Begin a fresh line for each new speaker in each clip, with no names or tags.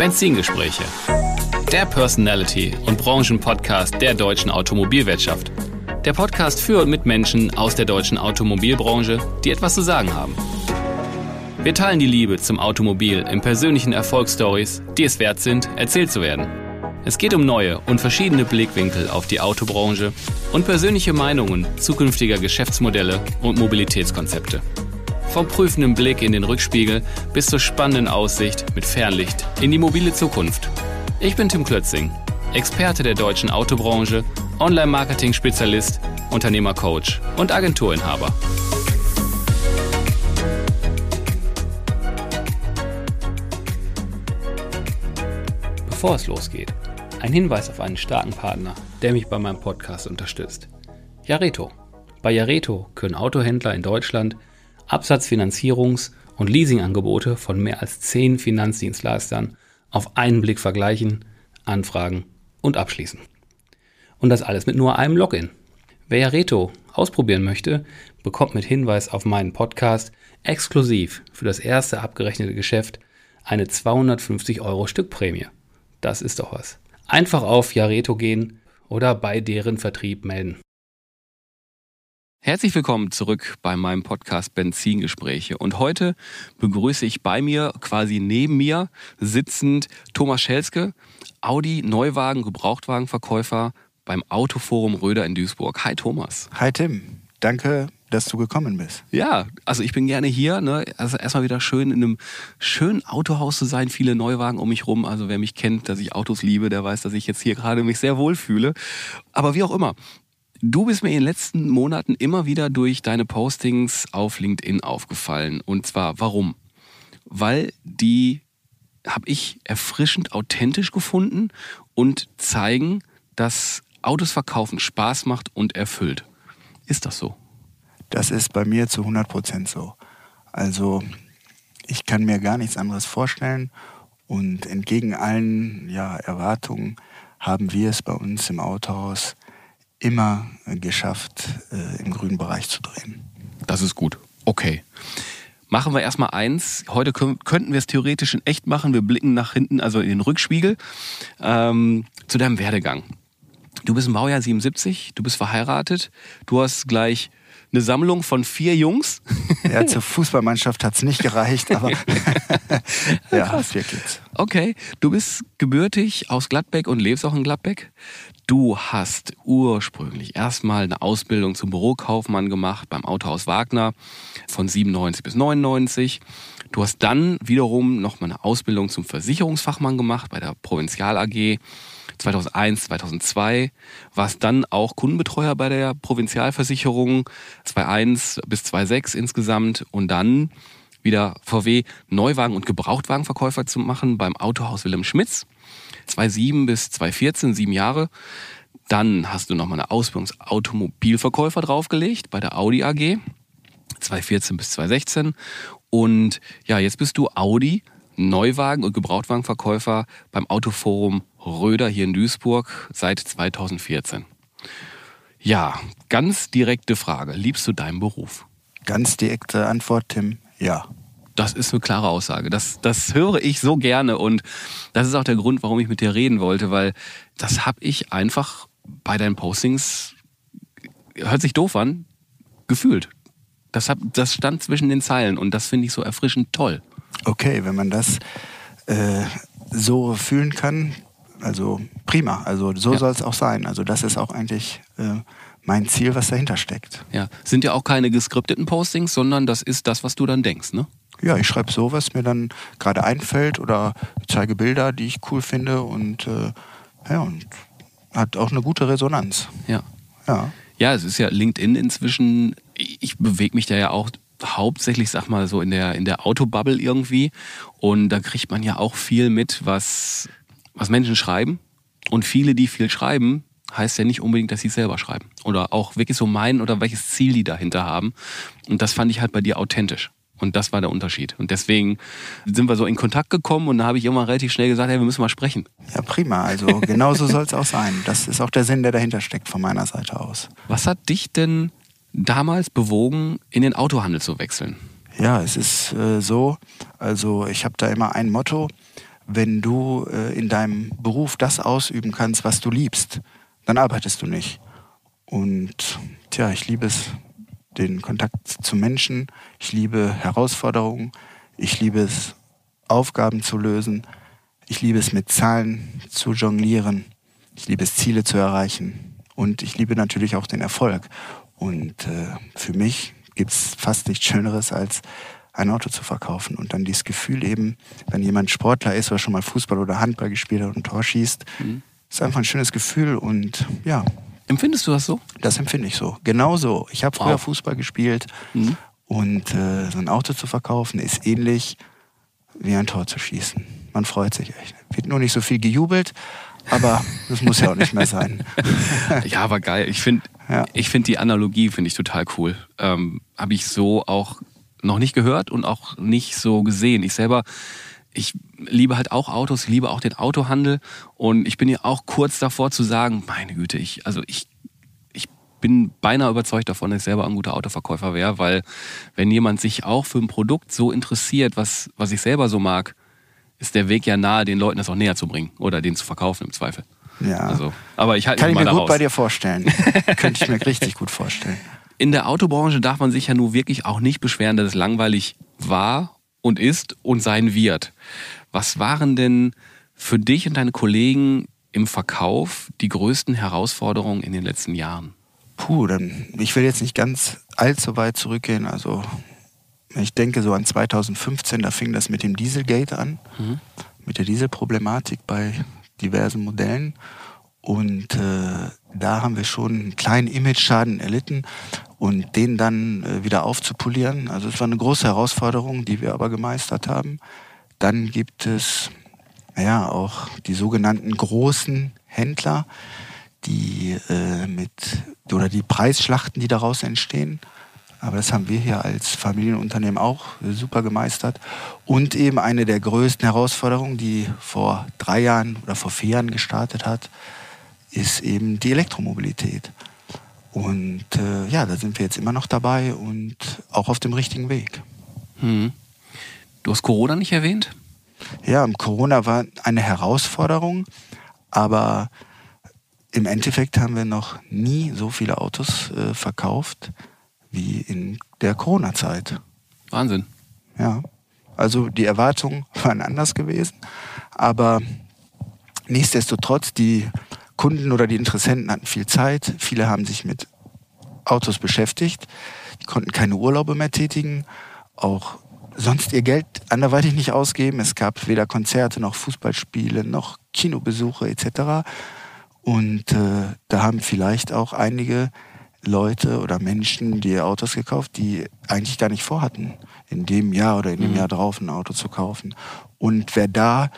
Benzingespräche. Der Personality- und Branchenpodcast der deutschen Automobilwirtschaft. Der Podcast für und mit Menschen aus der deutschen Automobilbranche, die etwas zu sagen haben. Wir teilen die Liebe zum Automobil in persönlichen Erfolgsstories, die es wert sind, erzählt zu werden. Es geht um neue und verschiedene Blickwinkel auf die Autobranche und persönliche Meinungen zukünftiger Geschäftsmodelle und Mobilitätskonzepte. Vom prüfenden Blick in den Rückspiegel bis zur spannenden Aussicht mit Fernlicht in die mobile Zukunft. Ich bin Tim Klötzing, Experte der deutschen Autobranche, Online-Marketing-Spezialist, Unternehmercoach und Agenturinhaber. Bevor es losgeht, ein Hinweis auf einen starken Partner, der mich bei meinem Podcast unterstützt. Jareto. Bei Jareto können Autohändler in Deutschland Absatzfinanzierungs- und Leasingangebote von mehr als zehn Finanzdienstleistern auf einen Blick vergleichen, anfragen und abschließen. Und das alles mit nur einem Login. Wer Jareto ausprobieren möchte, bekommt mit Hinweis auf meinen Podcast exklusiv für das erste abgerechnete Geschäft eine 250 Euro Stückprämie. Das ist doch was. Einfach auf Jareto gehen oder bei deren Vertrieb melden. Herzlich willkommen zurück bei meinem Podcast Benzingespräche. Und heute begrüße ich bei mir, quasi neben mir, sitzend Thomas Schelske, Audi Neuwagen Gebrauchtwagenverkäufer beim Autoforum Röder in Duisburg. Hi Thomas.
Hi Tim, danke, dass du gekommen bist.
Ja, also ich bin gerne hier. Ne? Also erstmal wieder schön in einem schönen Autohaus zu sein, viele Neuwagen um mich rum. Also wer mich kennt, dass ich Autos liebe, der weiß, dass ich jetzt hier gerade mich sehr wohl fühle. Aber wie auch immer, Du bist mir in den letzten Monaten immer wieder durch deine Postings auf LinkedIn aufgefallen. Und zwar warum? Weil die habe ich erfrischend authentisch gefunden und zeigen, dass Autos verkaufen Spaß macht und erfüllt. Ist das so?
Das ist bei mir zu 100 Prozent so. Also ich kann mir gar nichts anderes vorstellen und entgegen allen ja, Erwartungen haben wir es bei uns im Autohaus immer geschafft, äh, im grünen Bereich zu drehen.
Das ist gut. Okay. Machen wir erstmal eins. Heute könnten wir es theoretisch in echt machen. Wir blicken nach hinten, also in den Rückspiegel, ähm, zu deinem Werdegang. Du bist im Baujahr 77, du bist verheiratet, du hast gleich eine Sammlung von vier Jungs.
Ja, zur Fußballmannschaft hat es nicht gereicht, aber ja, vier Kids.
Okay, du bist gebürtig aus Gladbeck und lebst auch in Gladbeck. Du hast ursprünglich erstmal eine Ausbildung zum Bürokaufmann gemacht beim Autohaus Wagner von 97 bis 99. Du hast dann wiederum nochmal eine Ausbildung zum Versicherungsfachmann gemacht bei der Provinzial AG 2001, 2002. Warst dann auch Kundenbetreuer bei der Provinzialversicherung 2001 bis 2006 insgesamt und dann wieder VW Neuwagen- und Gebrauchtwagenverkäufer zu machen beim Autohaus Wilhelm Schmitz 2007 bis 2014, sieben Jahre. Dann hast du nochmal eine Ausbildung als Automobilverkäufer draufgelegt bei der Audi AG, 2014 bis 2016. Und ja, jetzt bist du Audi, Neuwagen- und Gebrauchtwagenverkäufer beim Autoforum Röder hier in Duisburg seit 2014. Ja, ganz direkte Frage. Liebst du deinen Beruf?
Ganz direkte Antwort, Tim, ja.
Das ist eine klare Aussage. Das, das höre ich so gerne und das ist auch der Grund, warum ich mit dir reden wollte, weil das habe ich einfach bei deinen Postings, hört sich doof an, gefühlt. Das, hab, das stand zwischen den Zeilen und das finde ich so erfrischend toll.
Okay, wenn man das äh, so fühlen kann, also prima. Also so ja. soll es auch sein. Also das ist auch eigentlich äh, mein Ziel, was dahinter steckt.
Ja, sind ja auch keine geskripteten Postings, sondern das ist das, was du dann denkst, ne?
ja, ich schreibe so, was mir dann gerade einfällt oder zeige Bilder, die ich cool finde und äh, ja, und hat auch eine gute Resonanz.
Ja. Ja. Ja, es ist ja LinkedIn inzwischen, ich bewege mich da ja auch hauptsächlich, sag mal, so in der, in der Autobubble irgendwie. Und da kriegt man ja auch viel mit, was, was Menschen schreiben. Und viele, die viel schreiben, heißt ja nicht unbedingt, dass sie selber schreiben. Oder auch wirklich so meinen oder welches Ziel die dahinter haben. Und das fand ich halt bei dir authentisch. Und das war der Unterschied. Und deswegen sind wir so in Kontakt gekommen und da habe ich immer relativ schnell gesagt, hey, wir müssen mal sprechen.
Ja, prima. Also genauso soll es auch sein. Das ist auch der Sinn, der dahinter steckt von meiner Seite aus.
Was hat dich denn damals bewogen, in den Autohandel zu wechseln?
Ja, es ist äh, so, also ich habe da immer ein Motto, wenn du äh, in deinem Beruf das ausüben kannst, was du liebst, dann arbeitest du nicht. Und tja, ich liebe es, den Kontakt zu Menschen, ich liebe Herausforderungen, ich liebe es, Aufgaben zu lösen, ich liebe es, mit Zahlen zu jonglieren, ich liebe es, Ziele zu erreichen. Und ich liebe natürlich auch den Erfolg. Und äh, für mich gibt es fast nichts Schöneres, als ein Auto zu verkaufen. Und dann dieses Gefühl eben, wenn jemand Sportler ist oder schon mal Fußball oder Handball gespielt hat und ein Tor schießt, mhm. ist einfach ein schönes Gefühl und ja.
Empfindest du das so?
Das empfinde ich so. Genau so. Ich habe früher wow. Fußball gespielt mhm. und äh, so ein Auto zu verkaufen ist ähnlich wie ein Tor zu schießen. Man freut sich echt. Wird nur nicht so viel gejubelt, aber das muss ja auch nicht mehr sein.
ja, aber geil. Ich finde ja. find die Analogie finde ich total cool. Ähm, Habe ich so auch noch nicht gehört und auch nicht so gesehen. Ich selber, ich liebe halt auch Autos, liebe auch den Autohandel und ich bin ja auch kurz davor zu sagen, meine Güte, ich, also ich, ich bin beinahe überzeugt davon, dass ich selber ein guter Autoverkäufer wäre, weil wenn jemand sich auch für ein Produkt so interessiert, was, was ich selber so mag, ist der Weg ja nahe, den Leuten das auch näher zu bringen oder den zu verkaufen im Zweifel.
Ja. Also, aber ich halte Kann ich mir gut raus. bei dir vorstellen. Könnte ich mir richtig gut vorstellen
in der Autobranche darf man sich ja nur wirklich auch nicht beschweren, dass es langweilig war und ist und sein wird. Was waren denn für dich und deine Kollegen im Verkauf die größten Herausforderungen in den letzten Jahren?
Puh, dann, ich will jetzt nicht ganz allzu weit zurückgehen. Also ich denke so an 2015, da fing das mit dem Dieselgate an, mhm. mit der Dieselproblematik bei diversen Modellen. Und äh, da haben wir schon einen kleinen Image-Schaden erlitten und den dann äh, wieder aufzupolieren. Also es war eine große Herausforderung, die wir aber gemeistert haben. Dann gibt es ja auch die sogenannten großen Händler, die äh, mit oder die Preisschlachten, die daraus entstehen. Aber das haben wir hier als Familienunternehmen auch super gemeistert. Und eben eine der größten Herausforderungen, die vor drei Jahren oder vor vier Jahren gestartet hat, ist eben die Elektromobilität. Und äh, ja, da sind wir jetzt immer noch dabei und auch auf dem richtigen Weg.
Hm. Du hast Corona nicht erwähnt?
Ja, Corona war eine Herausforderung, aber im Endeffekt haben wir noch nie so viele Autos äh, verkauft wie in der Corona-Zeit.
Wahnsinn.
Ja, also die Erwartungen waren anders gewesen, aber nichtsdestotrotz, die Kunden oder die Interessenten hatten viel Zeit. Viele haben sich mit Autos beschäftigt. Die konnten keine Urlaube mehr tätigen. Auch sonst ihr Geld anderweitig nicht ausgeben. Es gab weder Konzerte noch Fußballspiele noch Kinobesuche etc. Und äh, da haben vielleicht auch einige Leute oder Menschen die Autos gekauft, die eigentlich gar nicht vorhatten, in dem Jahr oder in dem mhm. Jahr drauf ein Auto zu kaufen. Und wer da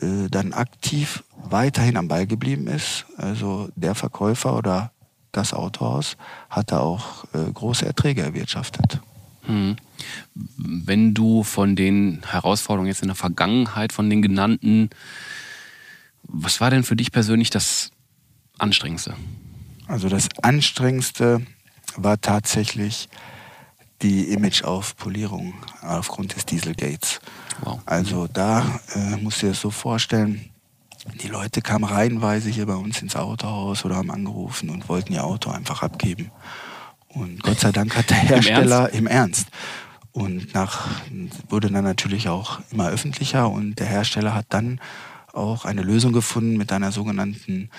äh, dann aktiv weiterhin am Ball geblieben ist. Also der Verkäufer oder das Autohaus hat da auch äh, große Erträge erwirtschaftet. Hm.
Wenn du von den Herausforderungen jetzt in der Vergangenheit, von den genannten, was war denn für dich persönlich das Anstrengendste?
Also das Anstrengendste war tatsächlich die Imageaufpolierung aufgrund des Dieselgates. Wow. Also da äh, musst du dir das so vorstellen, die Leute kamen reihenweise hier bei uns ins Autohaus oder haben angerufen und wollten ihr Auto einfach abgeben. Und Gott sei Dank hat der Hersteller im Ernst, im Ernst und nach wurde dann natürlich auch immer öffentlicher und der Hersteller hat dann auch eine Lösung gefunden mit einer sogenannten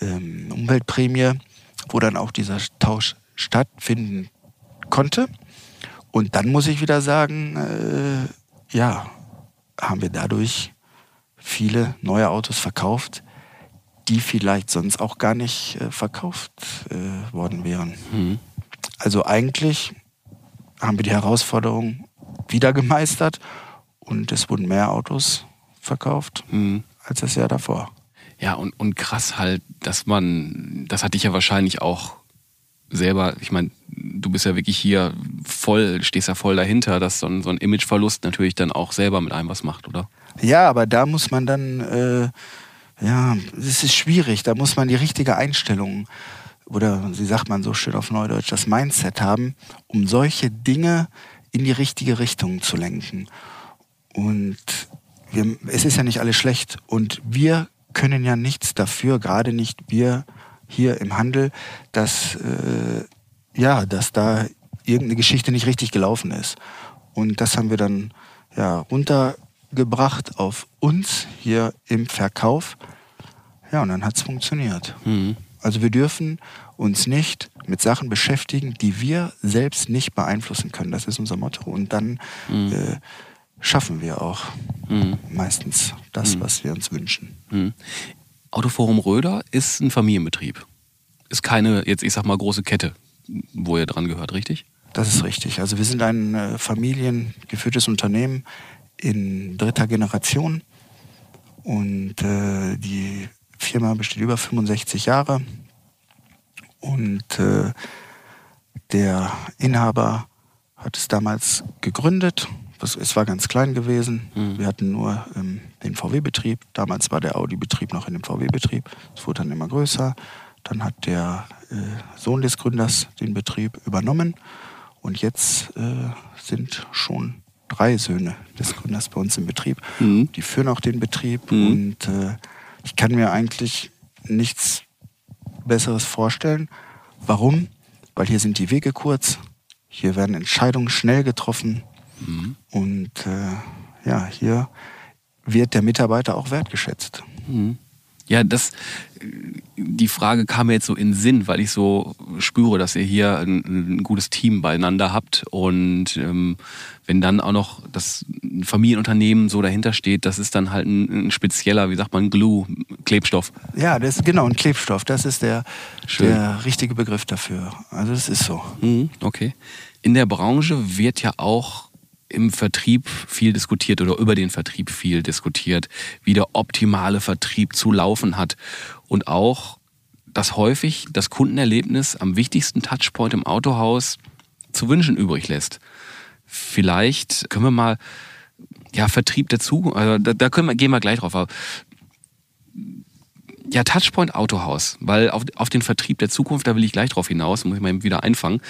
ähm, Umweltprämie, wo dann auch dieser Tausch stattfinden konnte. Und dann muss ich wieder sagen, äh, ja, haben wir dadurch viele neue Autos verkauft, die vielleicht sonst auch gar nicht äh, verkauft äh, worden wären. Mhm. Also eigentlich haben wir die Herausforderung wieder gemeistert und es wurden mehr Autos verkauft mhm. als das Jahr davor.
Ja, und, und krass halt, dass man, das hatte ich ja wahrscheinlich auch selber, ich meine, du bist ja wirklich hier voll, stehst ja voll dahinter, dass so ein, so ein Imageverlust natürlich dann auch selber mit einem was macht, oder?
Ja, aber da muss man dann, äh, ja, es ist schwierig, da muss man die richtige Einstellung oder, wie sagt man so schön auf Neudeutsch, das Mindset haben, um solche Dinge in die richtige Richtung zu lenken. Und wir, es ist ja nicht alles schlecht und wir können ja nichts dafür, gerade nicht wir hier im Handel, dass, äh, ja, dass da irgendeine Geschichte nicht richtig gelaufen ist. Und das haben wir dann ja, runtergebracht auf uns hier im Verkauf. Ja, und dann hat es funktioniert. Mhm. Also wir dürfen uns nicht mit Sachen beschäftigen, die wir selbst nicht beeinflussen können. Das ist unser Motto. Und dann mhm. äh, schaffen wir auch mhm. meistens das, mhm. was wir uns wünschen.
Mhm. Autoforum Röder ist ein Familienbetrieb. Ist keine, jetzt ich sag mal, große Kette, wo ihr dran gehört, richtig?
Das ist richtig. Also wir sind ein äh, familiengeführtes Unternehmen in dritter Generation und äh, die Firma besteht über 65 Jahre und äh, der Inhaber hat es damals gegründet. Es war ganz klein gewesen. Mhm. Wir hatten nur ähm, den VW-Betrieb. Damals war der Audi-Betrieb noch in dem VW-Betrieb. Es wurde dann immer größer. Dann hat der äh, Sohn des Gründers den Betrieb übernommen. Und jetzt äh, sind schon drei Söhne des Gründers bei uns im Betrieb. Mhm. Die führen auch den Betrieb. Mhm. Und äh, ich kann mir eigentlich nichts Besseres vorstellen. Warum? Weil hier sind die Wege kurz, hier werden Entscheidungen schnell getroffen mhm. und ja, hier wird der Mitarbeiter auch wertgeschätzt.
Ja, das, die Frage kam mir jetzt so in Sinn, weil ich so spüre, dass ihr hier ein, ein gutes Team beieinander habt und ähm, wenn dann auch noch das Familienunternehmen so dahinter steht, das ist dann halt ein, ein spezieller, wie sagt man, Glue, Klebstoff.
Ja, das ist genau ein Klebstoff. Das ist der, der richtige Begriff dafür. Also das ist so.
Mhm, okay. In der Branche wird ja auch im Vertrieb viel diskutiert oder über den Vertrieb viel diskutiert, wie der optimale Vertrieb zu laufen hat und auch, dass häufig das Kundenerlebnis am wichtigsten Touchpoint im Autohaus zu wünschen übrig lässt. Vielleicht können wir mal ja Vertrieb dazu, also da, da können wir, gehen wir gleich drauf. Aber ja, Touchpoint Autohaus, weil auf, auf den Vertrieb der Zukunft, da will ich gleich drauf hinaus, muss ich mal wieder einfangen.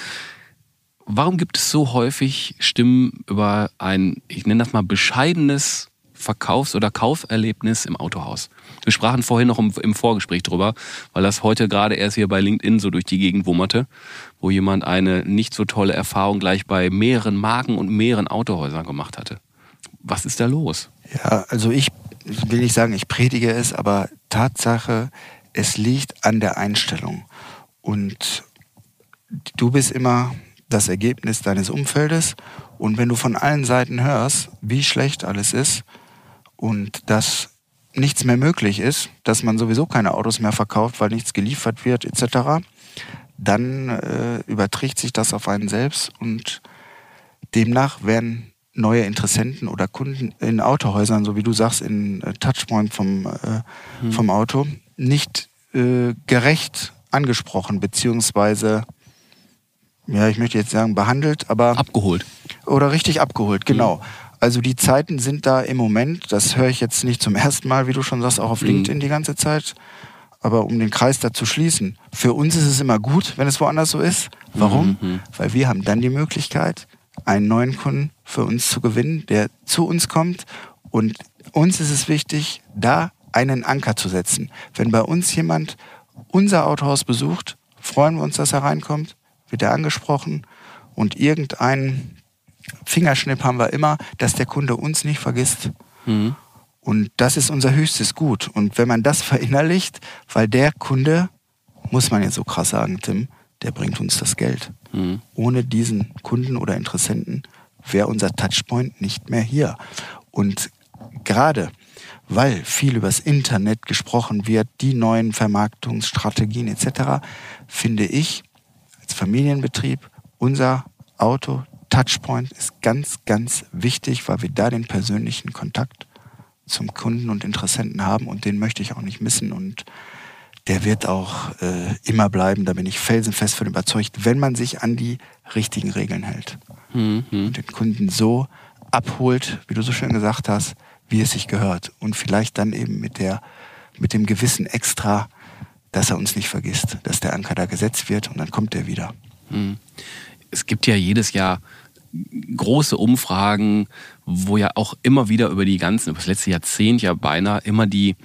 Warum gibt es so häufig Stimmen über ein, ich nenne das mal, bescheidenes Verkaufs- oder Kauferlebnis im Autohaus? Wir sprachen vorhin noch im, Vorgespräch drüber, weil das heute gerade erst hier bei LinkedIn so durch die Gegend wummerte, wo jemand eine nicht so tolle Erfahrung gleich bei mehreren Marken und mehreren Autohäusern gemacht hatte. Was ist da los?
Ja, also ich will nicht sagen, ich predige es, aber Tatsache, es liegt an der Einstellung. Und du bist immer das Ergebnis deines Umfeldes. Und wenn du von allen Seiten hörst, wie schlecht alles ist und dass nichts mehr möglich ist, dass man sowieso keine Autos mehr verkauft, weil nichts geliefert wird etc., dann äh, überträgt sich das auf einen selbst und demnach werden neue Interessenten oder Kunden in Autohäusern, so wie du sagst, in äh, Touchpoint vom, äh, hm. vom Auto, nicht äh, gerecht angesprochen, beziehungsweise ja, ich möchte jetzt sagen, behandelt, aber.
Abgeholt.
Oder richtig abgeholt, genau. Mhm. Also die Zeiten sind da im Moment, das höre ich jetzt nicht zum ersten Mal, wie du schon sagst, auch auf mhm. LinkedIn die ganze Zeit. Aber um den Kreis da zu schließen, für uns ist es immer gut, wenn es woanders so ist. Warum? Mhm. Weil wir haben dann die Möglichkeit, einen neuen Kunden für uns zu gewinnen, der zu uns kommt. Und uns ist es wichtig, da einen Anker zu setzen. Wenn bei uns jemand unser Autohaus besucht, freuen wir uns, dass er reinkommt wird er angesprochen und irgendeinen Fingerschnipp haben wir immer, dass der Kunde uns nicht vergisst. Mhm. Und das ist unser höchstes Gut. Und wenn man das verinnerlicht, weil der Kunde, muss man jetzt so krass sagen, Tim, der bringt uns das Geld. Mhm. Ohne diesen Kunden oder Interessenten wäre unser Touchpoint nicht mehr hier. Und gerade weil viel übers Internet gesprochen wird, die neuen Vermarktungsstrategien etc., finde ich, Familienbetrieb, unser Auto Touchpoint ist ganz, ganz wichtig, weil wir da den persönlichen Kontakt zum Kunden und Interessenten haben und den möchte ich auch nicht missen und der wird auch äh, immer bleiben, da bin ich felsenfest von überzeugt, wenn man sich an die richtigen Regeln hält mhm. und den Kunden so abholt, wie du so schön gesagt hast, wie es sich gehört und vielleicht dann eben mit der mit dem gewissen Extra dass er uns nicht vergisst, dass der Anker da gesetzt wird und dann kommt er wieder. Hm.
Es gibt ja jedes Jahr große Umfragen, wo ja auch immer wieder über die ganzen, über das letzte Jahrzehnt ja beinahe immer die,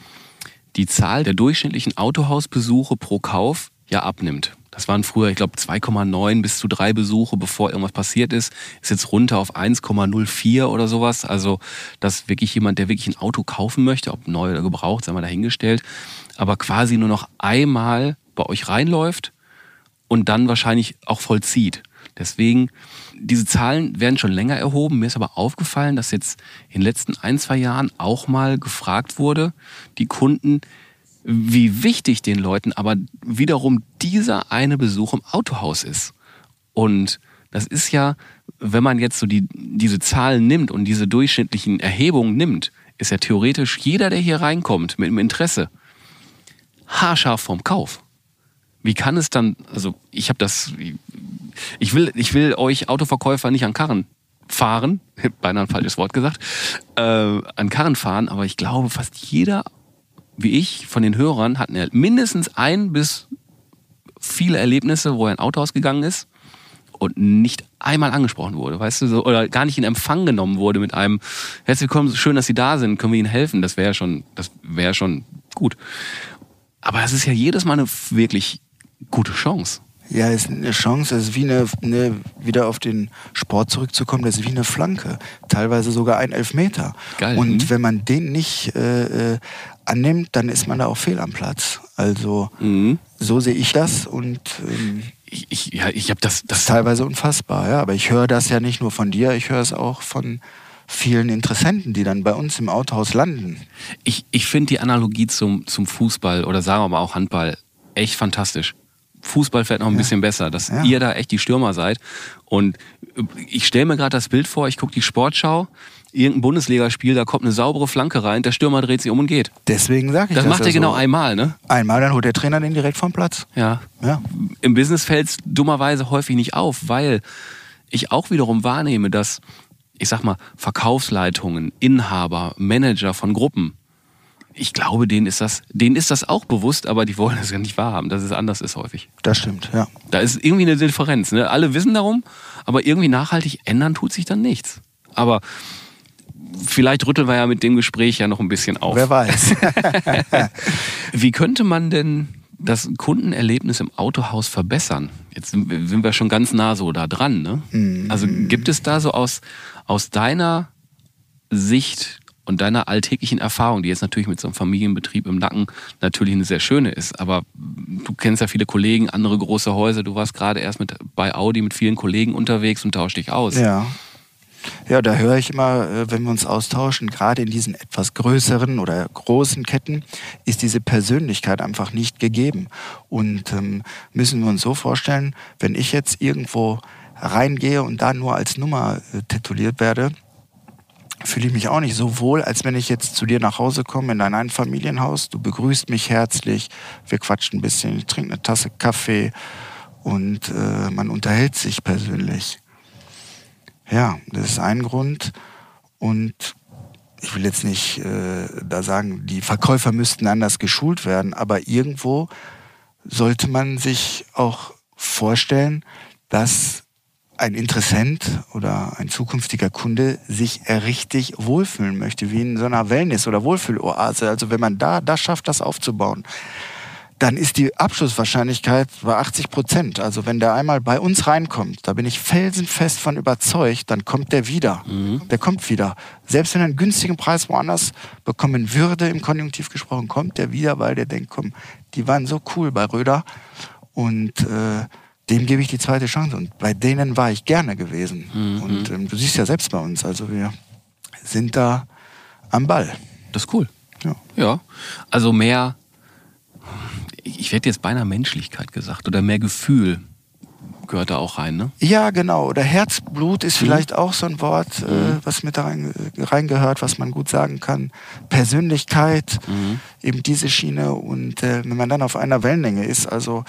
die Zahl der durchschnittlichen Autohausbesuche pro Kauf ja abnimmt. Das waren früher, ich glaube, 2,9 bis zu 3 Besuche, bevor irgendwas passiert ist. Ist jetzt runter auf 1,04 oder sowas. Also, dass wirklich jemand, der wirklich ein Auto kaufen möchte, ob neu oder gebraucht, sei mal dahingestellt, aber quasi nur noch einmal bei euch reinläuft und dann wahrscheinlich auch vollzieht. Deswegen, diese Zahlen werden schon länger erhoben. Mir ist aber aufgefallen, dass jetzt in den letzten ein, zwei Jahren auch mal gefragt wurde, die Kunden, wie wichtig den Leuten aber wiederum dieser eine Besuch im Autohaus ist. Und das ist ja, wenn man jetzt so die, diese Zahlen nimmt und diese durchschnittlichen Erhebungen nimmt, ist ja theoretisch jeder, der hier reinkommt mit einem Interesse, haarscharf vom Kauf. Wie kann es dann, also ich habe das, ich will, ich will euch Autoverkäufer nicht an Karren fahren, beinahe ein falsches Wort gesagt, äh, an Karren fahren, aber ich glaube, fast jeder wie ich, von den Hörern hatten ja mindestens ein bis viele Erlebnisse, wo er in ein Auto ausgegangen ist und nicht einmal angesprochen wurde, weißt du, so, oder gar nicht in Empfang genommen wurde mit einem Herzlich willkommen, schön, dass Sie da sind, können wir Ihnen helfen? Das wäre schon, das wäre schon gut. Aber das ist ja jedes Mal eine wirklich gute Chance.
Ja, es ist eine Chance, es ist wie eine, eine, wieder auf den Sport zurückzukommen, das ist wie eine Flanke. Teilweise sogar ein Elfmeter. Geil. Und mhm. wenn man den nicht äh, äh, annimmt, dann ist man da auch fehl am Platz. Also mhm. so sehe ich das und ähm,
ich, ich, ja, ich habe das,
das ist teilweise unfassbar, ja. Aber ich höre das ja nicht nur von dir, ich höre es auch von vielen Interessenten, die dann bei uns im Autohaus landen.
Ich, ich finde die Analogie zum, zum Fußball oder sagen wir mal auch Handball echt fantastisch. Fußball fährt noch ein ja. bisschen besser, dass ja. ihr da echt die Stürmer seid. Und ich stelle mir gerade das Bild vor, ich gucke die Sportschau, irgendein Bundesligaspiel, da kommt eine saubere Flanke rein, der Stürmer dreht sich um und geht.
Deswegen sage ich
das. Das macht er genau einmal, ne?
Einmal, dann holt der Trainer den direkt vom Platz.
Ja. ja. Im Business fällt es dummerweise häufig nicht auf, weil ich auch wiederum wahrnehme, dass, ich sag mal, Verkaufsleitungen, Inhaber, Manager von Gruppen, ich glaube, denen ist das, denen ist das auch bewusst, aber die wollen es ja nicht wahrhaben, dass es anders ist häufig.
Das stimmt, ja.
Da ist irgendwie eine Differenz. Ne? Alle wissen darum, aber irgendwie nachhaltig ändern tut sich dann nichts. Aber vielleicht rütteln wir ja mit dem Gespräch ja noch ein bisschen auf.
Wer weiß.
Wie könnte man denn das Kundenerlebnis im Autohaus verbessern? Jetzt sind wir schon ganz nah so da dran. Ne? Mhm. Also gibt es da so aus, aus deiner Sicht und deiner alltäglichen Erfahrung, die jetzt natürlich mit so einem Familienbetrieb im Nacken natürlich eine sehr schöne ist, aber du kennst ja viele Kollegen, andere große Häuser, du warst gerade erst mit bei Audi mit vielen Kollegen unterwegs und tauschst dich aus.
Ja. Ja, da höre ich immer, äh, wenn wir uns austauschen, gerade in diesen etwas größeren oder großen Ketten ist diese Persönlichkeit einfach nicht gegeben. Und ähm, müssen wir uns so vorstellen, wenn ich jetzt irgendwo reingehe und da nur als Nummer äh, tituliert werde, fühle ich mich auch nicht so wohl, als wenn ich jetzt zu dir nach Hause komme in dein Einfamilienhaus. Du begrüßt mich herzlich, wir quatschen ein bisschen, ich trinke eine Tasse Kaffee und äh, man unterhält sich persönlich. Ja, das ist ein Grund. Und ich will jetzt nicht äh, da sagen, die Verkäufer müssten anders geschult werden, aber irgendwo sollte man sich auch vorstellen, dass ein Interessent oder ein zukünftiger Kunde sich richtig wohlfühlen möchte, wie in so einer Wellness- oder Wohlfühloase. Also wenn man da das schafft, das aufzubauen, dann ist die Abschlusswahrscheinlichkeit bei 80 Prozent. Also wenn der einmal bei uns reinkommt, da bin ich felsenfest von überzeugt, dann kommt der wieder. Mhm. Der kommt wieder. Selbst wenn er einen günstigen Preis woanders bekommen würde, im Konjunktiv gesprochen, kommt der wieder, weil der denkt, komm, die waren so cool bei Röder und äh, dem gebe ich die zweite Chance. Und bei denen war ich gerne gewesen. Mhm. Und ähm, du siehst ja selbst bei uns, also wir sind da am Ball.
Das ist cool. Ja. ja. Also mehr, ich werde jetzt beinahe Menschlichkeit gesagt oder mehr Gefühl gehört da auch rein, ne?
Ja, genau. Oder Herzblut ist mhm. vielleicht auch so ein Wort, äh, mhm. was mit da rein, reingehört, was man gut sagen kann. Persönlichkeit, mhm. eben diese Schiene. Und äh, wenn man dann auf einer Wellenlänge ist, also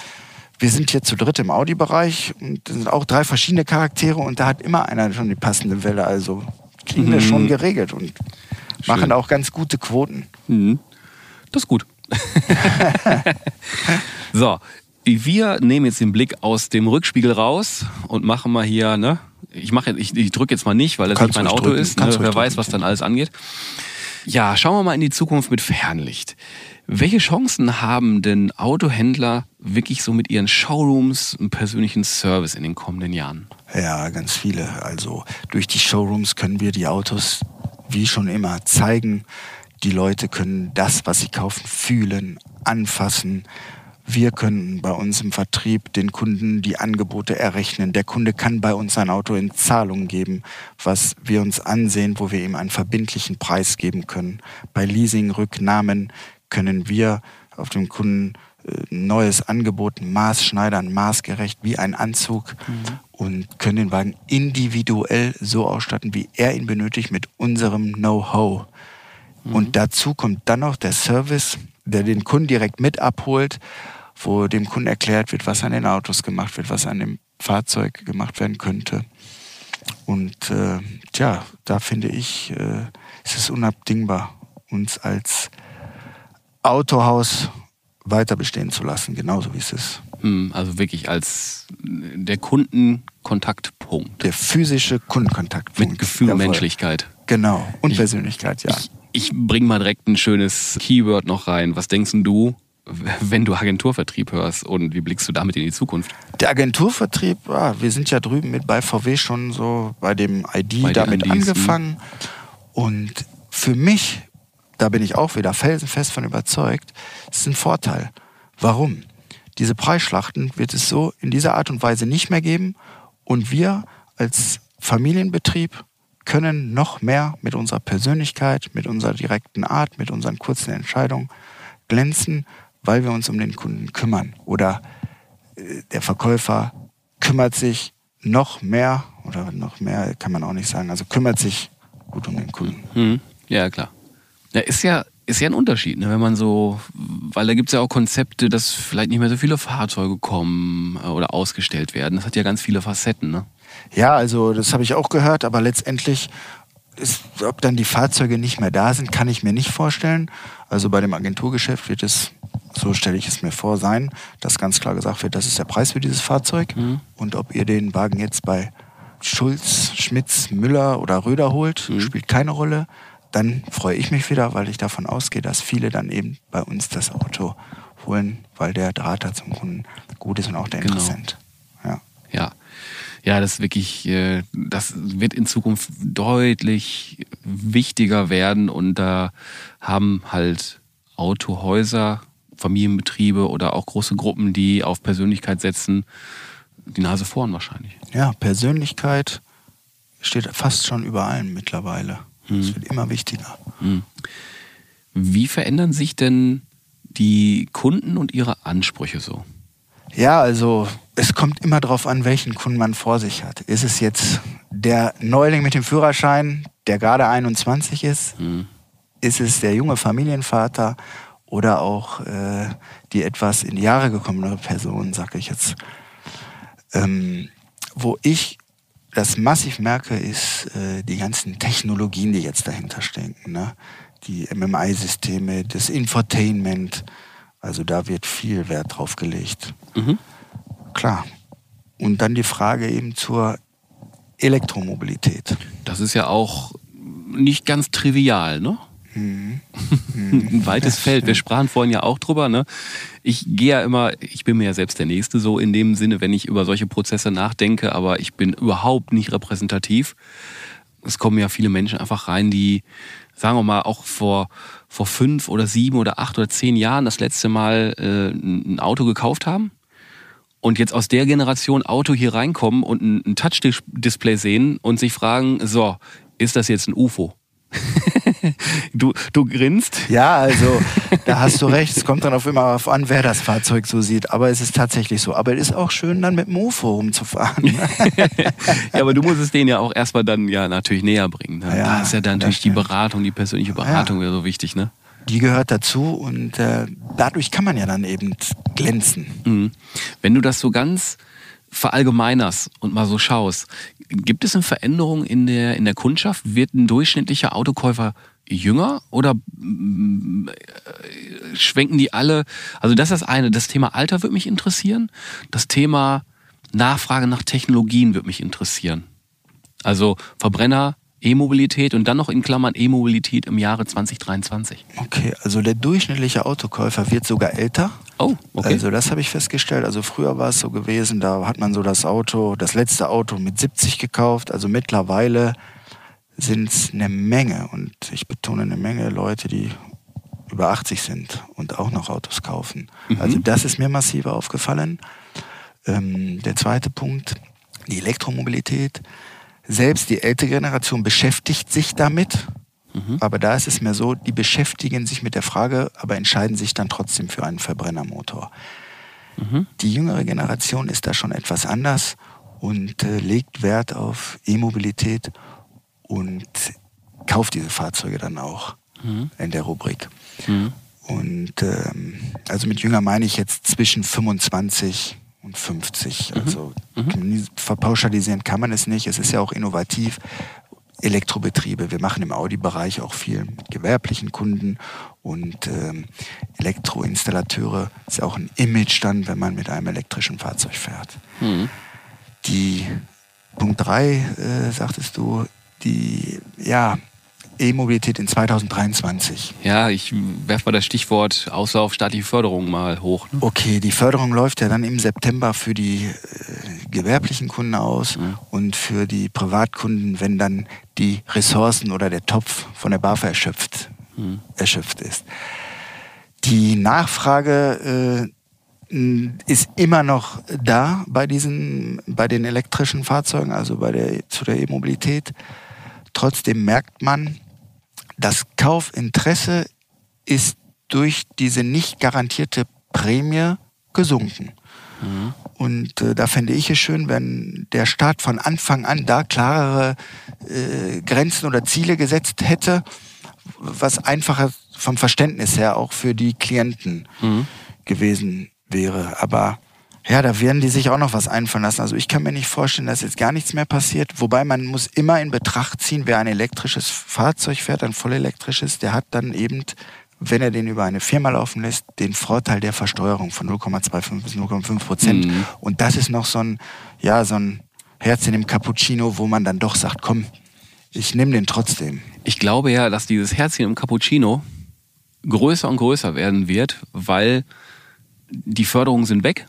wir sind hier zu dritt im Audi-Bereich und es sind auch drei verschiedene Charaktere und da hat immer einer schon die passende Welle. Also kriegen mhm. wir schon geregelt und Schön. machen auch ganz gute Quoten.
Mhm. Das ist gut. so, Wir nehmen jetzt den Blick aus dem Rückspiegel raus und machen mal hier, ne? Ich mache ich, ich drücke jetzt mal nicht, weil das nicht mein Auto drücken. ist. Ne? Wer weiß, was dann alles angeht. Ja, schauen wir mal in die Zukunft mit Fernlicht. Welche Chancen haben denn Autohändler wirklich so mit ihren Showrooms einen persönlichen Service in den kommenden Jahren?
Ja, ganz viele. Also durch die Showrooms können wir die Autos wie schon immer zeigen. Die Leute können das, was sie kaufen, fühlen, anfassen. Wir können bei uns im Vertrieb den Kunden die Angebote errechnen. Der Kunde kann bei uns sein Auto in Zahlung geben, was wir uns ansehen, wo wir ihm einen verbindlichen Preis geben können. Bei Leasingrücknahmen können wir auf dem Kunden äh, neues Angebot maßschneidern, maßgerecht wie ein Anzug mhm. und können den Wagen individuell so ausstatten, wie er ihn benötigt, mit unserem Know-how. Mhm. Und dazu kommt dann noch der Service, der den Kunden direkt mit abholt, wo dem Kunden erklärt wird, was an den Autos gemacht wird, was an dem Fahrzeug gemacht werden könnte. Und äh, tja, da finde ich, äh, ist es unabdingbar, uns als Autohaus weiter bestehen zu lassen, genauso wie es ist.
Hm, also wirklich als der Kundenkontaktpunkt.
Der physische Kundenkontaktpunkt.
Mit Gefühl, Jawohl. Menschlichkeit.
Genau. Und ich, Persönlichkeit, ja.
Ich, ich bring mal direkt ein schönes Keyword noch rein. Was denkst du, wenn du Agenturvertrieb hörst und wie blickst du damit in die Zukunft?
Der Agenturvertrieb, ja, wir sind ja drüben mit bei VW schon so bei dem ID bei damit IDs, hm. angefangen. Und für mich da bin ich auch wieder felsenfest von überzeugt, ist ein Vorteil. Warum? Diese Preisschlachten wird es so in dieser Art und Weise nicht mehr geben und wir als Familienbetrieb können noch mehr mit unserer Persönlichkeit, mit unserer direkten Art, mit unseren kurzen Entscheidungen glänzen, weil wir uns um den Kunden kümmern. Oder äh, der Verkäufer kümmert sich noch mehr, oder noch mehr kann man auch nicht sagen, also kümmert sich gut um den Kunden.
Mhm. Ja, klar. Ja, ist ja, ist ja ein Unterschied, ne? wenn man so, weil da gibt es ja auch Konzepte, dass vielleicht nicht mehr so viele Fahrzeuge kommen äh, oder ausgestellt werden. Das hat ja ganz viele Facetten, ne?
Ja, also das habe ich auch gehört, aber letztendlich, ist, ob dann die Fahrzeuge nicht mehr da sind, kann ich mir nicht vorstellen. Also bei dem Agenturgeschäft wird es, so stelle ich es mir vor, sein, dass ganz klar gesagt wird, das ist der Preis für dieses Fahrzeug. Mhm. Und ob ihr den Wagen jetzt bei Schulz, Schmitz, Müller oder Röder holt, mhm. spielt keine Rolle dann freue ich mich wieder, weil ich davon ausgehe, dass viele dann eben bei uns das Auto holen, weil der Draht da zum Kunden gut ist und auch der genau. Interessent.
Ja. das wirklich, äh, das wird in Zukunft deutlich wichtiger werden und da haben halt Autohäuser, Familienbetriebe oder auch große Gruppen, die auf Persönlichkeit setzen, die Nase vorn wahrscheinlich.
Ja, Persönlichkeit steht fast schon über allem mittlerweile. Es hm. wird immer wichtiger. Hm.
Wie verändern sich denn die Kunden und ihre Ansprüche so?
Ja, also es kommt immer darauf an, welchen Kunden man vor sich hat. Ist es jetzt der Neuling mit dem Führerschein, der gerade 21 ist? Hm. Ist es der junge Familienvater oder auch äh, die etwas in die Jahre gekommene Person, sage ich jetzt? Ähm, wo ich das massiv merke, ist äh, die ganzen Technologien, die jetzt dahinter stecken. Ne? Die MMI-Systeme, das Infotainment. Also da wird viel Wert drauf gelegt. Mhm. Klar. Und dann die Frage eben zur Elektromobilität.
Das ist ja auch nicht ganz trivial, ne? Mhm. Ein weites Feld. Wir sprachen vorhin ja auch drüber. Ne? Ich gehe ja immer, ich bin mir ja selbst der Nächste so in dem Sinne, wenn ich über solche Prozesse nachdenke, aber ich bin überhaupt nicht repräsentativ. Es kommen ja viele Menschen einfach rein, die, sagen wir mal, auch vor, vor fünf oder sieben oder acht oder zehn Jahren das letzte Mal äh, ein Auto gekauft haben und jetzt aus der Generation Auto hier reinkommen und ein, ein Touch-Display sehen und sich fragen, so, ist das jetzt ein UFO? du, du grinst.
Ja, also da hast du recht. Es kommt dann auf immer auf an, wer das Fahrzeug so sieht. Aber es ist tatsächlich so. Aber es ist auch schön, dann mit dem UFO rumzufahren.
ja, aber du musst es denen ja auch erstmal dann ja natürlich näher bringen. Ne? Ja, da ist ja dann natürlich die Beratung, die persönliche Beratung ja. so wichtig, ne?
Die gehört dazu und äh, dadurch kann man ja dann eben glänzen.
Mhm. Wenn du das so ganz verallgemeinerst und mal so schaust, gibt es eine Veränderung in der, in der Kundschaft? Wird ein durchschnittlicher Autokäufer jünger oder mm, äh, schwenken die alle? Also das ist das eine. Das Thema Alter würde mich interessieren. Das Thema Nachfrage nach Technologien würde mich interessieren. Also Verbrenner, E-Mobilität und dann noch in Klammern E-Mobilität im Jahre 2023.
Okay, also der durchschnittliche Autokäufer wird sogar älter.
Oh, okay.
Also das habe ich festgestellt. Also früher war es so gewesen, da hat man so das Auto, das letzte Auto mit 70 gekauft. Also mittlerweile sind es eine Menge und ich betone eine Menge Leute, die über 80 sind und auch noch Autos kaufen. Mhm. Also das ist mir massiv aufgefallen. Ähm, der zweite Punkt, die Elektromobilität. Selbst die ältere Generation beschäftigt sich damit. Mhm. Aber da ist es mir so, die beschäftigen sich mit der Frage, aber entscheiden sich dann trotzdem für einen Verbrennermotor. Mhm. Die jüngere Generation ist da schon etwas anders und äh, legt Wert auf E-Mobilität und kauft diese Fahrzeuge dann auch mhm. in der Rubrik. Mhm. Und ähm, also mit jünger meine ich jetzt zwischen 25 und 50. Mhm. Also mhm. verpauschalisieren kann man es nicht. Es ist ja auch innovativ. Elektrobetriebe. Wir machen im Audi-Bereich auch viel mit gewerblichen Kunden und ähm, Elektroinstallateure ist ja auch ein Image dann, wenn man mit einem elektrischen Fahrzeug fährt. Mhm. Die Punkt 3, äh, sagtest du, die ja, E-Mobilität in 2023.
Ja, ich werfe mal das Stichwort Auslauf staatliche Förderung mal hoch.
Ne? Okay, die Förderung läuft ja dann im September für die äh, gewerblichen Kunden aus mhm. und für die Privatkunden, wenn dann die Ressourcen oder der Topf von der BAFA erschöpft, mhm. erschöpft ist. Die Nachfrage äh, ist immer noch da bei diesen, bei den elektrischen Fahrzeugen, also bei der, zu der E-Mobilität. Trotzdem merkt man, das Kaufinteresse ist durch diese nicht garantierte Prämie gesunken. Mhm. Und äh, da fände ich es schön, wenn der Staat von Anfang an da klarere äh, Grenzen oder Ziele gesetzt hätte, was einfacher vom Verständnis her auch für die Klienten mhm. gewesen wäre. Aber ja, da werden die sich auch noch was einfallen lassen. Also ich kann mir nicht vorstellen, dass jetzt gar nichts mehr passiert. Wobei man muss immer in Betracht ziehen, wer ein elektrisches Fahrzeug fährt, ein vollelektrisches, der hat dann eben, wenn er den über eine Firma laufen lässt, den Vorteil der Versteuerung von 0,25 bis 0,5 Prozent. Mhm. Und das ist noch so ein, ja, so ein Herz in dem Cappuccino, wo man dann doch sagt, komm, ich nehme den trotzdem.
Ich glaube ja, dass dieses Herzchen im Cappuccino größer und größer werden wird, weil die Förderungen sind weg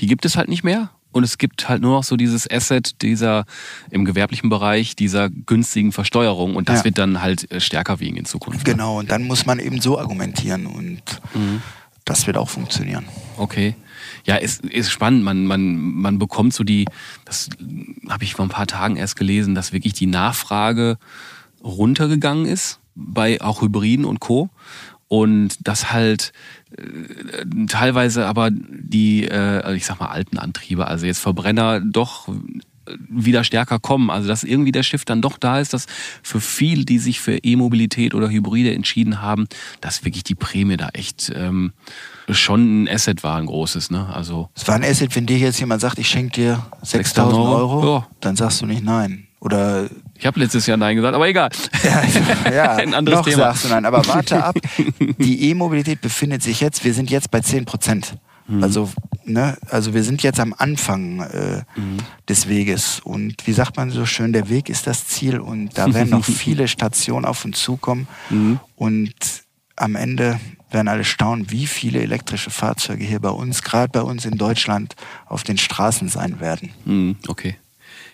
die gibt es halt nicht mehr. Und es gibt halt nur noch so dieses Asset dieser im gewerblichen Bereich dieser günstigen Versteuerung und das ja. wird dann halt äh, stärker wiegen in Zukunft.
Ne? Genau, und dann muss man eben so argumentieren und mhm. das wird auch funktionieren.
Okay. Ja, ist, ist spannend. Man, man, man bekommt so die, das habe ich vor ein paar Tagen erst gelesen, dass wirklich die Nachfrage runtergegangen ist bei auch Hybriden und Co. Und das halt äh, teilweise aber die, äh, also ich sag mal, alten Antriebe, also jetzt Verbrenner, doch wieder stärker kommen. Also dass irgendwie der Shift dann doch da ist, dass für viele, die sich für E-Mobilität oder Hybride entschieden haben, dass wirklich die Prämie da echt ähm, schon ein Asset war, ein großes. Ne? Also
es war ein Asset, wenn dir jetzt jemand sagt, ich schenke dir 6.000 Euro, Euro ja. dann sagst du nicht nein. Oder
ich habe letztes Jahr Nein gesagt, aber egal.
Ja, ja ein anderes noch Thema. sagst du Nein. Aber warte ab, die E-Mobilität befindet sich jetzt, wir sind jetzt bei 10 Prozent. Mhm. Also, ne, also wir sind jetzt am Anfang äh, mhm. des Weges. Und wie sagt man so schön, der Weg ist das Ziel und da werden noch viele Stationen auf uns zukommen. Mhm. Und am Ende werden alle staunen, wie viele elektrische Fahrzeuge hier bei uns, gerade bei uns in Deutschland, auf den Straßen sein werden.
Mhm, okay.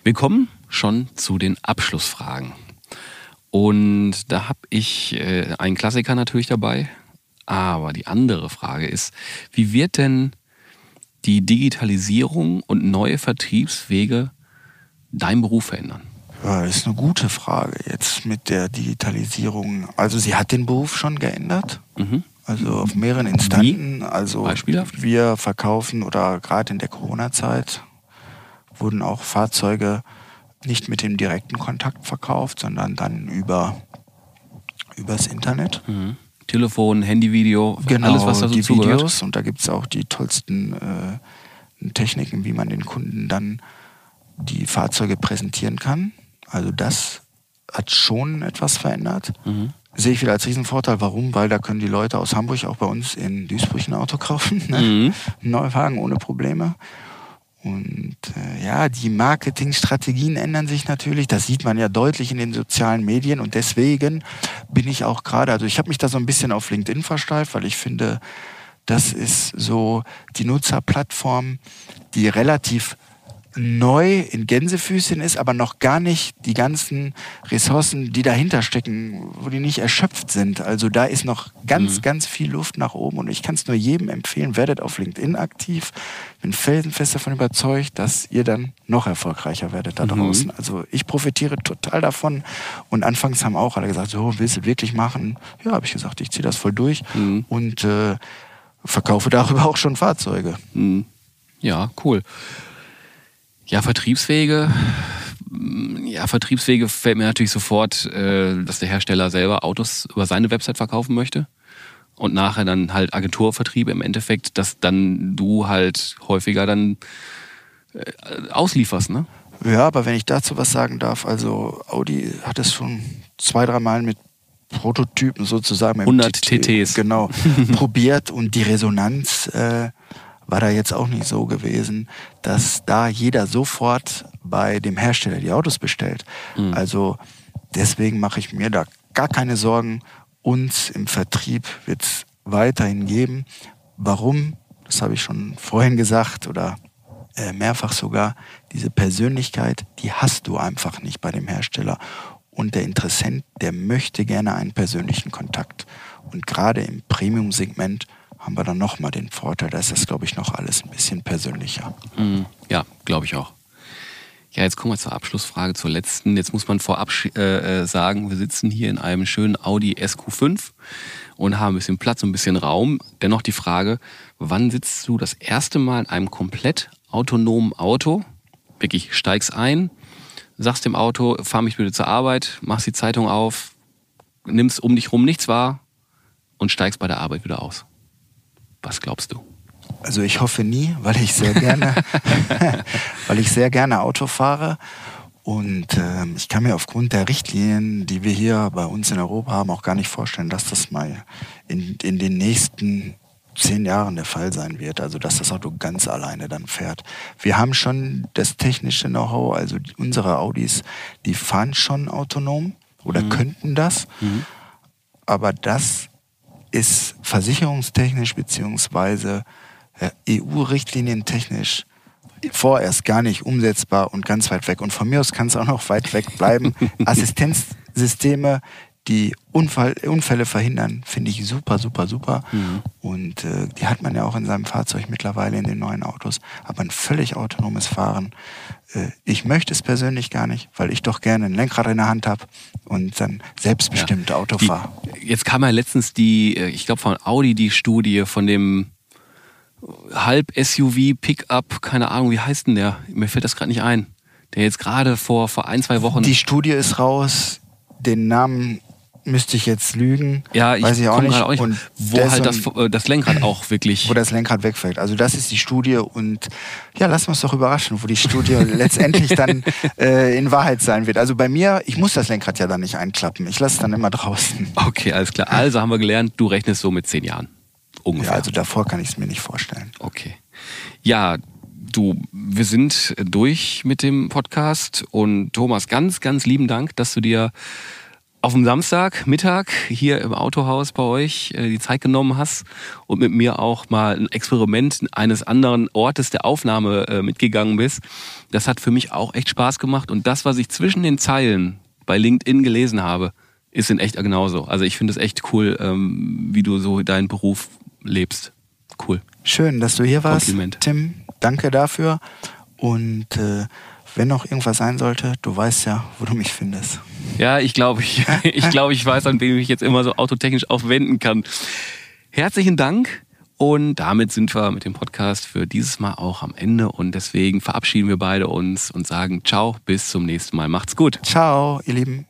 Wir kommen schon zu den Abschlussfragen. Und da habe ich äh, einen Klassiker natürlich dabei. Aber die andere Frage ist, wie wird denn die Digitalisierung und neue Vertriebswege deinen Beruf verändern?
Ja, das ist eine gute Frage jetzt mit der Digitalisierung. Also sie hat den Beruf schon geändert. Mhm. Also auf mehreren Instanten. Wie? Also
Beispielhaft?
wir verkaufen oder gerade in der Corona-Zeit wurden auch Fahrzeuge nicht mit dem direkten Kontakt verkauft, sondern dann über übers Internet.
Mhm. Telefon, Handyvideo,
genau, alles was da so die zugehört. Videos und da gibt es auch die tollsten äh, Techniken, wie man den Kunden dann die Fahrzeuge präsentieren kann. Also das hat schon etwas verändert. Mhm. Sehe ich wieder als Riesenvorteil. Warum? Weil da können die Leute aus Hamburg auch bei uns in Duisburg ein Auto kaufen. Ne? Mhm. Neuwagen ohne Probleme. Und äh, ja, die Marketingstrategien ändern sich natürlich. Das sieht man ja deutlich in den sozialen Medien. Und deswegen bin ich auch gerade, also ich habe mich da so ein bisschen auf LinkedIn versteift, weil ich finde, das ist so die Nutzerplattform, die relativ neu in Gänsefüßchen ist, aber noch gar nicht die ganzen Ressourcen, die dahinter stecken, wo die nicht erschöpft sind. Also da ist noch ganz, mhm. ganz viel Luft nach oben und ich kann es nur jedem empfehlen, werdet auf LinkedIn aktiv. Bin felsenfest davon überzeugt, dass ihr dann noch erfolgreicher werdet da mhm. draußen. Mhm. Also ich profitiere total davon und anfangs haben auch alle gesagt, so willst du wirklich machen? Ja, habe ich gesagt, ich ziehe das voll durch mhm. und äh, verkaufe darüber auch schon Fahrzeuge.
Mhm. Ja, cool. Ja, Vertriebswege. Ja, Vertriebswege fällt mir natürlich sofort, äh, dass der Hersteller selber Autos über seine Website verkaufen möchte. Und nachher dann halt Agenturvertrieb im Endeffekt, dass dann du halt häufiger dann äh, auslieferst, ne?
Ja, aber wenn ich dazu was sagen darf, also Audi hat es schon zwei, drei Mal mit Prototypen sozusagen
100 TTs
genau probiert und die Resonanz äh, war da jetzt auch nicht so gewesen, dass da jeder sofort bei dem Hersteller die Autos bestellt. Mhm. Also deswegen mache ich mir da gar keine Sorgen. Uns im Vertrieb wird es weiterhin geben. Warum? Das habe ich schon vorhin gesagt oder äh, mehrfach sogar. Diese Persönlichkeit, die hast du einfach nicht bei dem Hersteller. Und der Interessent, der möchte gerne einen persönlichen Kontakt. Und gerade im Premium-Segment haben wir dann nochmal den Vorteil, da ist das, glaube ich, noch alles ein bisschen persönlicher.
Mhm. Ja, glaube ich auch. Ja, jetzt kommen wir zur Abschlussfrage, zur letzten. Jetzt muss man vorab äh, äh sagen, wir sitzen hier in einem schönen Audi SQ5 und haben ein bisschen Platz und ein bisschen Raum. Dennoch die Frage, wann sitzt du das erste Mal in einem komplett autonomen Auto? Wirklich, steigst ein, sagst dem Auto, fahr mich bitte zur Arbeit, machst die Zeitung auf, nimmst um dich rum nichts wahr und steigst bei der Arbeit wieder aus. Was glaubst du?
Also ich hoffe nie, weil ich sehr gerne, weil ich sehr gerne Auto fahre. Und äh, ich kann mir aufgrund der Richtlinien, die wir hier bei uns in Europa haben, auch gar nicht vorstellen, dass das mal in, in den nächsten zehn Jahren der Fall sein wird. Also dass das Auto ganz alleine dann fährt. Wir haben schon das technische Know-how, also unsere Audis, die fahren schon autonom oder mhm. könnten das. Mhm. Aber das ist versicherungstechnisch beziehungsweise äh, EU-Richtlinientechnisch vorerst gar nicht umsetzbar und ganz weit weg. Und von mir aus kann es auch noch weit weg bleiben. Assistenzsysteme, die Unfall, Unfälle verhindern, finde ich super, super, super. Mhm. Und äh, die hat man ja auch in seinem Fahrzeug mittlerweile in den neuen Autos. Aber ein völlig autonomes Fahren, äh, ich möchte es persönlich gar nicht, weil ich doch gerne ein Lenkrad in der Hand habe und dann selbstbestimmt ja. Auto fahre.
Jetzt kam ja letztens die, äh, ich glaube von Audi die Studie von dem Halb-SUV, Pickup, keine Ahnung, wie heißt denn der? Mir fällt das gerade nicht ein. Der jetzt gerade vor, vor ein, zwei Wochen.
Die Studie ist raus. Den Namen müsste ich jetzt lügen.
Ja, ich weiß ich auch nicht. Auch nicht. Und wo halt das, äh, das Lenkrad auch wirklich.
Wo das Lenkrad wegfällt. Also das ist die Studie und ja, lassen wir uns doch überraschen, wo die Studie letztendlich dann äh, in Wahrheit sein wird. Also bei mir, ich muss das Lenkrad ja dann nicht einklappen. Ich lasse es dann immer draußen.
Okay, alles klar. Also haben wir gelernt, du rechnest so mit zehn Jahren. Ungefähr.
Ja, also davor kann ich es mir nicht vorstellen.
Okay. Ja, du, wir sind durch mit dem Podcast und Thomas, ganz, ganz lieben Dank, dass du dir auf dem Samstag Mittag hier im Autohaus bei euch äh, die Zeit genommen hast und mit mir auch mal ein Experiment eines anderen Ortes der Aufnahme äh, mitgegangen bist. Das hat für mich auch echt Spaß gemacht und das, was ich zwischen den Zeilen bei LinkedIn gelesen habe, ist in echt genauso. Also ich finde es echt cool, ähm, wie du so deinen Beruf lebst. Cool.
Schön, dass du hier warst, Kompliment. Tim. Danke dafür und äh, wenn noch irgendwas sein sollte, du weißt ja, wo du mich findest.
Ja, ich glaube, ich, ich, glaub, ich weiß, an wen ich mich jetzt immer so autotechnisch aufwenden kann. Herzlichen Dank. Und damit sind wir mit dem Podcast für dieses Mal auch am Ende. Und deswegen verabschieden wir beide uns und sagen Ciao, bis zum nächsten Mal. Macht's gut.
Ciao, ihr Lieben.